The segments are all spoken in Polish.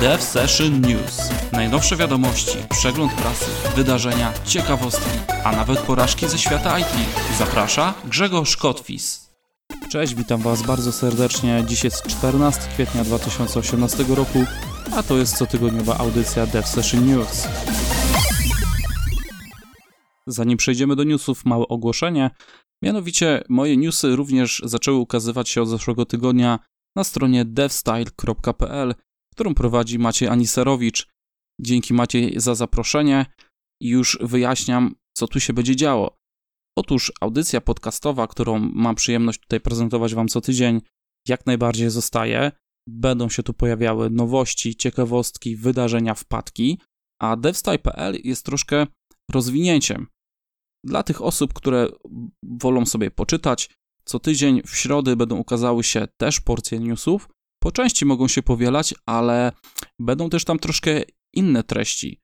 Dev Session News. Najnowsze wiadomości, przegląd prasy, wydarzenia, ciekawostki, a nawet porażki ze świata IT. Zaprasza Grzegorz Kotwis. Cześć, witam Was bardzo serdecznie. Dziś jest 14 kwietnia 2018 roku, a to jest cotygodniowa audycja Dev Session News. Zanim przejdziemy do newsów, małe ogłoszenie. Mianowicie moje newsy również zaczęły ukazywać się od zeszłego tygodnia na stronie devstyle.pl, którą prowadzi Maciej Aniserowicz. Dzięki Maciej za zaproszenie i już wyjaśniam, co tu się będzie działo. Otóż audycja podcastowa, którą mam przyjemność tutaj prezentować Wam co tydzień, jak najbardziej zostaje. Będą się tu pojawiały nowości, ciekawostki, wydarzenia, wpadki, a devstyle.pl jest troszkę rozwinięciem. Dla tych osób, które wolą sobie poczytać, co tydzień w środy będą ukazały się też porcje newsów. Po części mogą się powielać, ale będą też tam troszkę inne treści.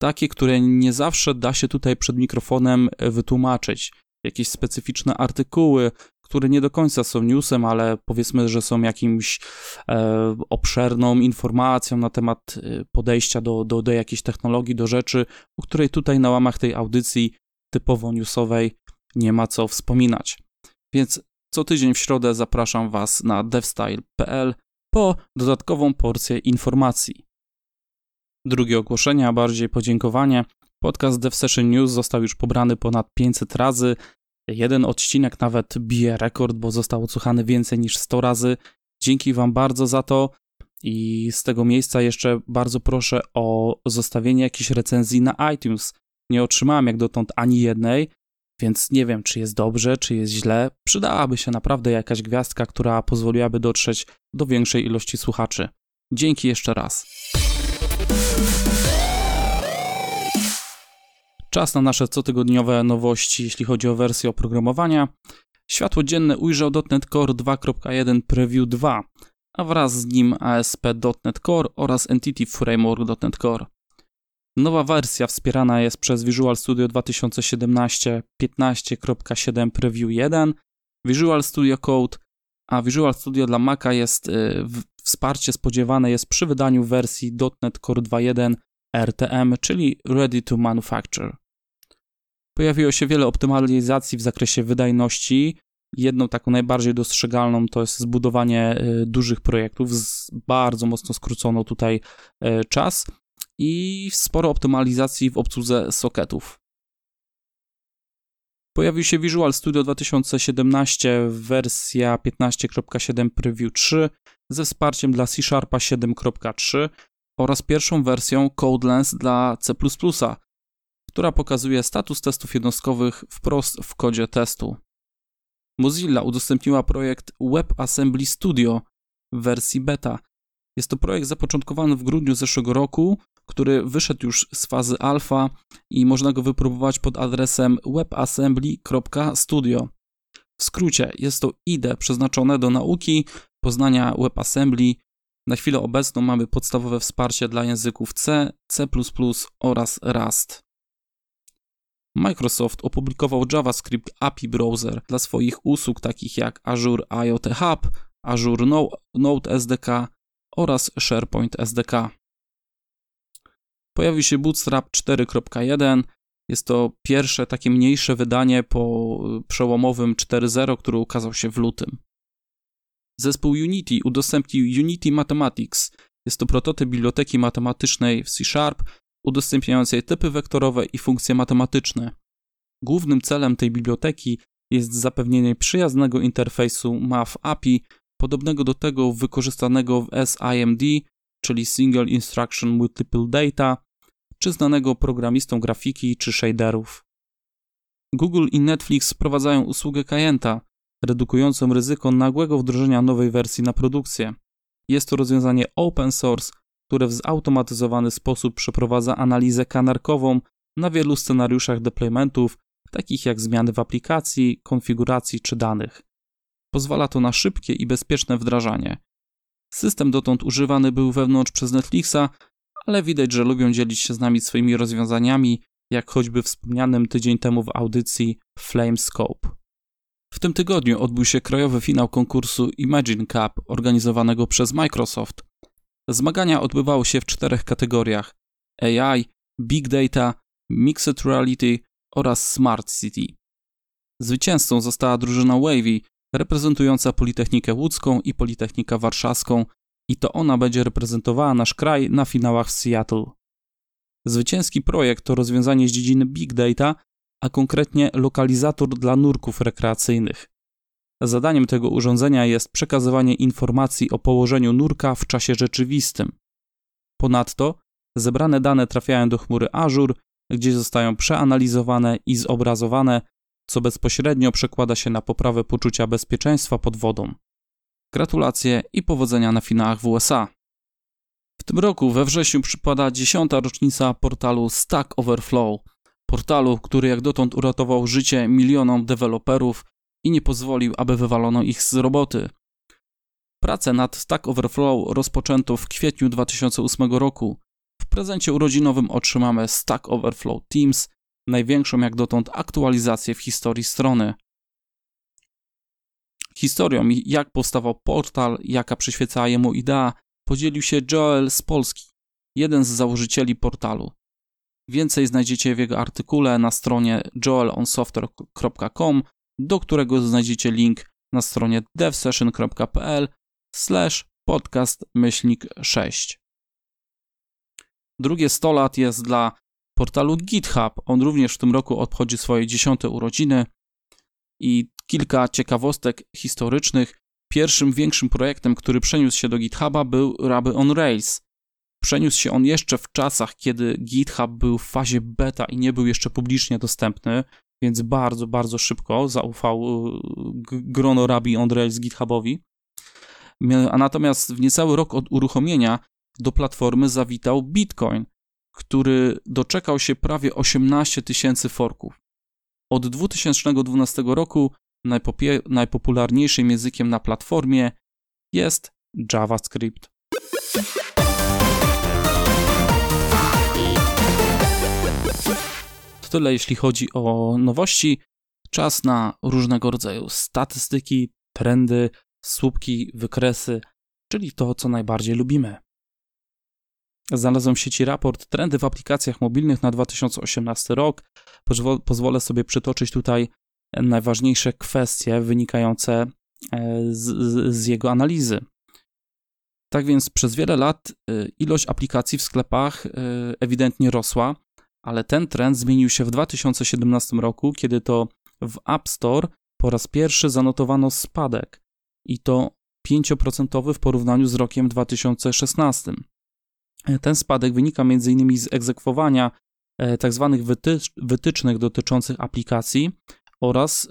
Takie, które nie zawsze da się tutaj przed mikrofonem wytłumaczyć. Jakieś specyficzne artykuły, które nie do końca są newsem, ale powiedzmy, że są jakimś e, obszerną informacją na temat e, podejścia do, do, do jakiejś technologii, do rzeczy, o której tutaj na łamach tej audycji typowo newsowej nie ma co wspominać. Więc co tydzień w środę zapraszam Was na devstyle.pl po dodatkową porcję informacji. Drugie ogłoszenie, a bardziej podziękowanie. Podcast Dev Session News został już pobrany ponad 500 razy. Jeden odcinek nawet bije rekord, bo został odsłuchany więcej niż 100 razy. Dzięki Wam bardzo za to. I z tego miejsca jeszcze bardzo proszę o zostawienie jakiejś recenzji na iTunes. Nie otrzymałem jak dotąd ani jednej, więc nie wiem, czy jest dobrze, czy jest źle. Przydałaby się naprawdę jakaś gwiazdka, która pozwoliłaby dotrzeć do większej ilości słuchaczy. Dzięki jeszcze raz. Czas na nasze cotygodniowe nowości, jeśli chodzi o wersję oprogramowania. Światło dzienne ujrzał .NET Core 2.1 Preview 2, a wraz z nim ASP.NET Core oraz Entity Framework .NET Core. Nowa wersja wspierana jest przez Visual Studio 2017 15.7 Preview 1, Visual Studio Code, a Visual Studio dla Maca jest y, wsparcie spodziewane jest przy wydaniu wersji .NET Core 2.1 RTM, czyli Ready to Manufacture. Pojawiło się wiele optymalizacji w zakresie wydajności. Jedną taką najbardziej dostrzegalną to jest zbudowanie y, dużych projektów. Bardzo mocno skrócono tutaj y, czas i sporo optymalizacji w obsłudze socketów. Pojawił się Visual Studio 2017 wersja 15.7 Preview 3 ze wsparciem dla C Sharpa 7.3 oraz pierwszą wersją CodeLens dla C++, która pokazuje status testów jednostkowych wprost w kodzie testu. Mozilla udostępniła projekt WebAssembly Studio w wersji beta. Jest to projekt zapoczątkowany w grudniu zeszłego roku, który wyszedł już z fazy alfa i można go wypróbować pod adresem webassembly.studio. W skrócie, jest to IDE przeznaczone do nauki poznania WebAssembly. Na chwilę obecną mamy podstawowe wsparcie dla języków C, C++ oraz Rust. Microsoft opublikował JavaScript API Browser dla swoich usług takich jak Azure IoT Hub, Azure Node SDK oraz SharePoint SDK. Pojawił się Bootstrap 4.1. Jest to pierwsze takie mniejsze wydanie po przełomowym 4.0, który ukazał się w lutym. Zespół Unity udostępnił Unity Mathematics. Jest to prototyp biblioteki matematycznej w C Sharp, udostępniającej typy wektorowe i funkcje matematyczne. Głównym celem tej biblioteki jest zapewnienie przyjaznego interfejsu Math API, podobnego do tego wykorzystanego w SIMD, czyli Single Instruction Multiple Data, czy znanego programistom grafiki czy shaderów. Google i Netflix wprowadzają usługę Kajenta, redukującą ryzyko nagłego wdrożenia nowej wersji na produkcję. Jest to rozwiązanie open source, które w zautomatyzowany sposób przeprowadza analizę kanarkową na wielu scenariuszach deploymentów, takich jak zmiany w aplikacji, konfiguracji czy danych. Pozwala to na szybkie i bezpieczne wdrażanie. System dotąd używany był wewnątrz przez Netflixa, ale widać, że lubią dzielić się z nami swoimi rozwiązaniami, jak choćby wspomnianym tydzień temu w audycji Flamescope. W tym tygodniu odbył się krajowy finał konkursu Imagine Cup organizowanego przez Microsoft. Zmagania odbywały się w czterech kategoriach: AI, Big Data, Mixed Reality oraz Smart City. Zwycięzcą została drużyna Wavy, reprezentująca Politechnikę Łódzką i Politechnikę Warszawską, i to ona będzie reprezentowała nasz kraj na finałach w Seattle. Zwycięski projekt to rozwiązanie z dziedziny Big Data, a konkretnie lokalizator dla nurków rekreacyjnych. Zadaniem tego urządzenia jest przekazywanie informacji o położeniu nurka w czasie rzeczywistym. Ponadto zebrane dane trafiają do chmury Azure, gdzie zostają przeanalizowane i zobrazowane, co bezpośrednio przekłada się na poprawę poczucia bezpieczeństwa pod wodą. Gratulacje i powodzenia na finałach w USA. W tym roku we wrześniu przypada dziesiąta rocznica portalu Stack Overflow, portalu, który jak dotąd uratował życie milionom deweloperów i nie pozwolił, aby wywalono ich z roboty. Pracę nad Stack Overflow rozpoczęto w kwietniu 2008 roku. W prezencie urodzinowym otrzymamy Stack Overflow Teams, największą jak dotąd aktualizację w historii strony. Historią, jak powstawał portal, jaka przyświecała jemu idea, podzielił się Joel z Polski, jeden z założycieli portalu. Więcej znajdziecie w jego artykule na stronie joelonsoftware.com, do którego znajdziecie link na stronie devsession.pl slash podcast myślnik 6. Drugie 100 lat jest dla portalu GitHub. On również w tym roku obchodzi swoje dziesiąte urodziny i kilka ciekawostek historycznych. Pierwszym większym projektem, który przeniósł się do GitHuba był Ruby on Rails. Przeniósł się on jeszcze w czasach, kiedy GitHub był w fazie beta i nie był jeszcze publicznie dostępny, więc bardzo, bardzo szybko zaufał y, grono Ruby on Rails GitHubowi. A natomiast w niecały rok od uruchomienia do platformy zawitał Bitcoin, który doczekał się prawie 18 tysięcy forków. Od 2012 roku najpopularniejszym językiem na platformie jest JavaScript. To tyle jeśli chodzi o nowości. Czas na różnego rodzaju statystyki, trendy, słupki, wykresy, czyli to, co najbardziej lubimy. Znalazłem w sieci raport Trendy w aplikacjach mobilnych na 2018 rok. Pozwolę sobie przytoczyć tutaj najważniejsze kwestie wynikające e, z, z, jego analizy. Tak więc przez wiele lat e, ilość aplikacji w sklepach e, ewidentnie rosła, ale ten trend zmienił się w 2017 roku, kiedy to w App Store po raz pierwszy zanotowano spadek i to 5% w porównaniu z rokiem 2016. Ten spadek wynika m.in. z egzekwowania tzw. Tak wytycz wytycznych dotyczących aplikacji oraz y,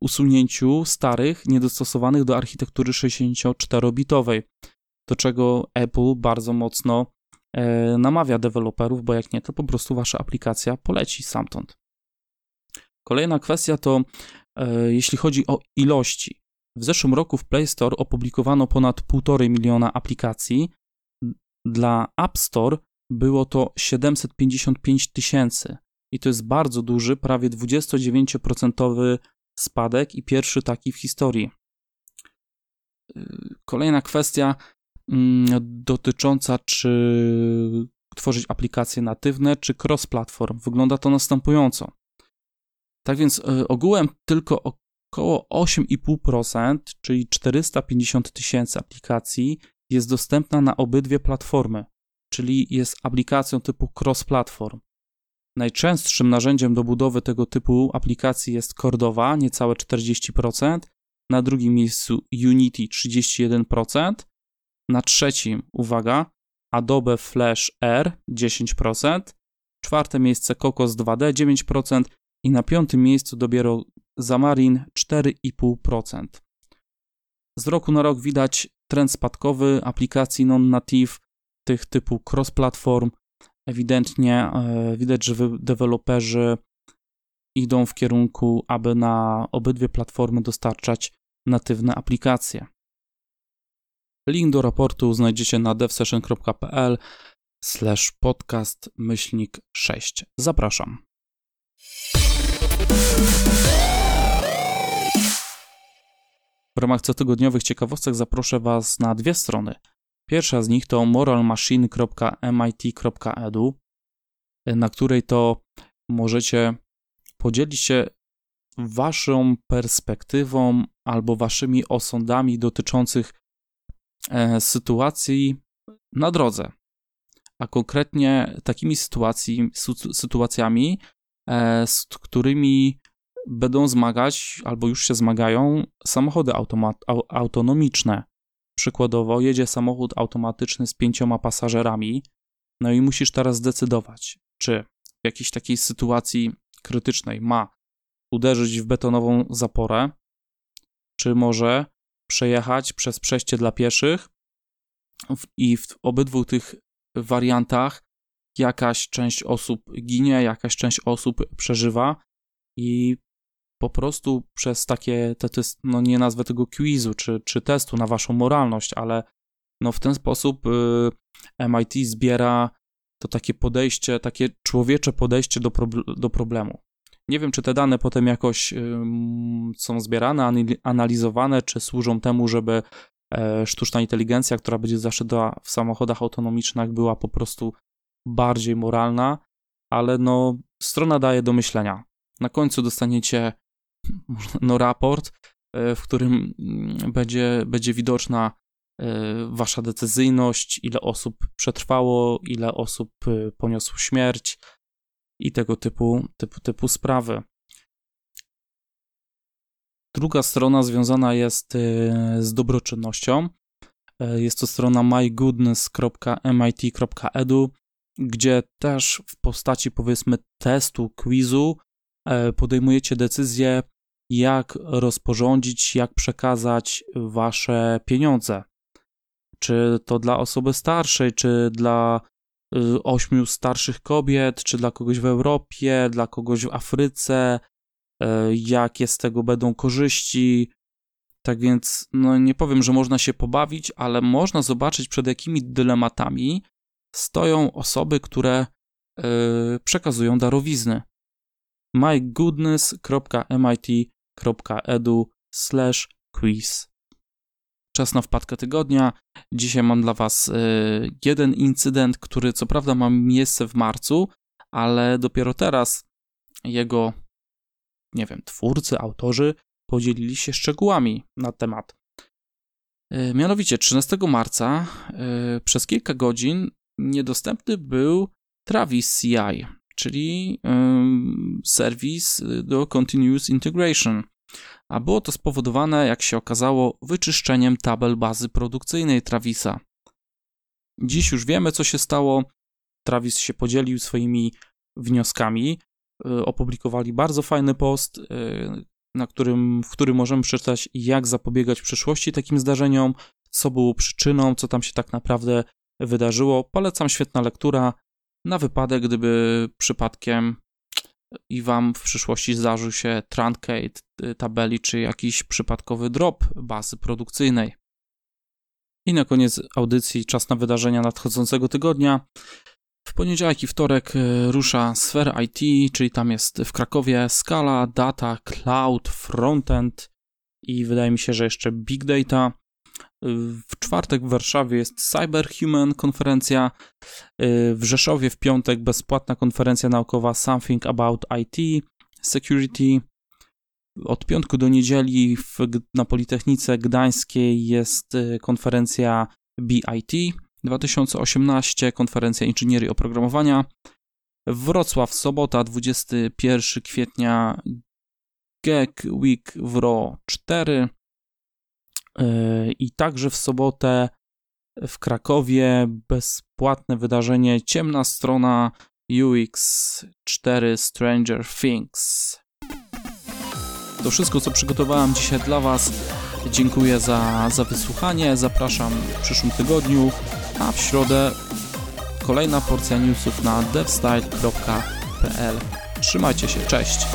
usunięciu starych, niedostosowanych do architektury 64-bitowej, do czego Apple bardzo mocno e, namawia deweloperów, bo jak nie, to po prostu wasza aplikacja poleci stamtąd. Kolejna kwestia to e, jeśli chodzi o ilości. W zeszłym roku w Play Store opublikowano ponad 1,5 miliona aplikacji. Dla App Store było to 755 tysięcy. I to jest bardzo duży, prawie 29% spadek i pierwszy taki w historii. Kolejna kwestia mm, dotycząca, czy tworzyć aplikacje natywne, czy cross-platform. Wygląda to następująco. Tak więc y, ogółem tylko około 8,5%, czyli 450 tysięcy aplikacji jest dostępna na obydwie platformy, czyli jest aplikacją typu cross-platform. Najczęstszym narzędziem do budowy tego typu aplikacji jest Cordova, niecałe 40%, na drugim miejscu Unity 31%, na trzecim, uwaga, Adobe Flash R 10%, czwarte miejsce Cocos 2D 9% i na piątym miejscu dopiero Xamarin 4,5%. Z roku na rok widać trend spadkowy aplikacji non-native, tych typu cross-platform, ewidentnie e, widać, że deweloperzy idą w kierunku, aby na obydwie platformy dostarczać natywne aplikacje. Link do raportu znajdziecie na devsession.pl slash podcast myślnik 6. Zapraszam. W ramach cotygodniowych ciekawostek zaproszę Was na dwie strony. Pierwsza z nich to moralmachine.mit.edu, na której to możecie podzielić się waszą perspektywą albo waszymi osądami dotyczących e, sytuacji na drodze. A konkretnie takimi sytuacji, sytuacjami, e, z którymi będą zmagać albo już się zmagają samochody autonomiczne. Przykładowo jedzie samochód automatyczny z pięcioma pasażerami, no i musisz teraz zdecydować, czy w jakiejś takiej sytuacji krytycznej ma uderzyć w betonową zaporę, czy może przejechać przez przejście dla pieszych i w obydwu tych wariantach jakaś część osób ginie, jakaś część osób przeżywa i po prostu przez takie, to jest, no nie nazwę tego quizu czy, czy testu na waszą moralność, ale no w ten sposób y, MIT zbiera to takie podejście, takie człowiecze podejście do, do problemu. Nie wiem, czy te dane potem jakoś y, są zbierane, analizowane, czy służą temu, żeby e, sztuczna inteligencja, która będzie zaszyta w samochodach autonomicznych, była po prostu bardziej moralna, ale no, strona daje do myślenia. Na końcu dostaniecie no, raport, e, w którym mm, będzie, będzie widoczna e, wasza decyzyjność, ile osób przetrwało, ile osób e, poniosło śmierć i tego typu, typu, typu sprawy. Druga strona związana jest z dobroczynnością. Jest to strona mygoodness.mit.edu, gdzie też w postaci powiedzmy testu, quizu podejmujecie decyzję, jak rozporządzić, jak przekazać wasze pieniądze. Czy to dla osoby starszej, czy dla y, ośmiu starszych kobiet, czy dla kogoś w Europie, dla kogoś w Afryce, y, jakie z tego będą korzyści. Tak więc, no nie powiem, że można się pobawić, ale można zobaczyć, przed jakimi dylematami stoją osoby, które y, przekazują darowizny. mygoodness.mit quiz. Czas na wpadkę tygodnia. Dzisiaj mam dla Was y, jeden incydent, który co prawda ma miejsce w marcu, ale dopiero teraz jego, nie wiem, twórcy, autorzy podzielili się szczegółami na temat. Y, mianowicie 13 marca y, przez kilka godzin niedostępny był Travis CI, czyli serwis do Continuous Integration. A było to spowodowane, jak się okazało, wyczyszczeniem tabel bazy produkcyjnej Travisa. Dziś już wiemy, co się stało. Travis się podzielił swoimi wnioskami. Y, opublikowali bardzo fajny post, y, na którym, w którym możemy przeczytać, jak zapobiegać w przyszłości takim zdarzeniom, co było przyczyną, co tam się tak naprawdę wydarzyło. Polecam świetna lektura na wypadek, gdyby przypadkiem i wam w przyszłości zdarzył się truncate y, tabeli czy jakiś przypadkowy drop bazy produkcyjnej. I na koniec audycji czas na wydarzenia nadchodzącego tygodnia. W poniedziałek i wtorek y, rusza Sphere IT, czyli tam jest w Krakowie Scala, Data, Cloud, Frontend i wydaje mi się, że jeszcze Big Data. W czwartek w Warszawie jest Cyberhuman konferencja. W Rzeszowie w piątek bezpłatna konferencja naukowa Something About IT Security. Od piątku do niedzieli w, na Politechnice Gdańskiej jest y, konferencja BIT 2018, konferencja inżynierii oprogramowania. Wrocław, sobota, 21 kwietnia, GEC Week WRO 4. I także w sobotę w Krakowie bezpłatne wydarzenie Ciemna strona UX 4 Stranger Things. To wszystko, co przygotowałem dzisiaj dla Was. Dziękuję za, za wysłuchanie. Zapraszam w przyszłym tygodniu, a w środę kolejna porcja newsów na devstyle.pl. Trzymajcie się, cześć!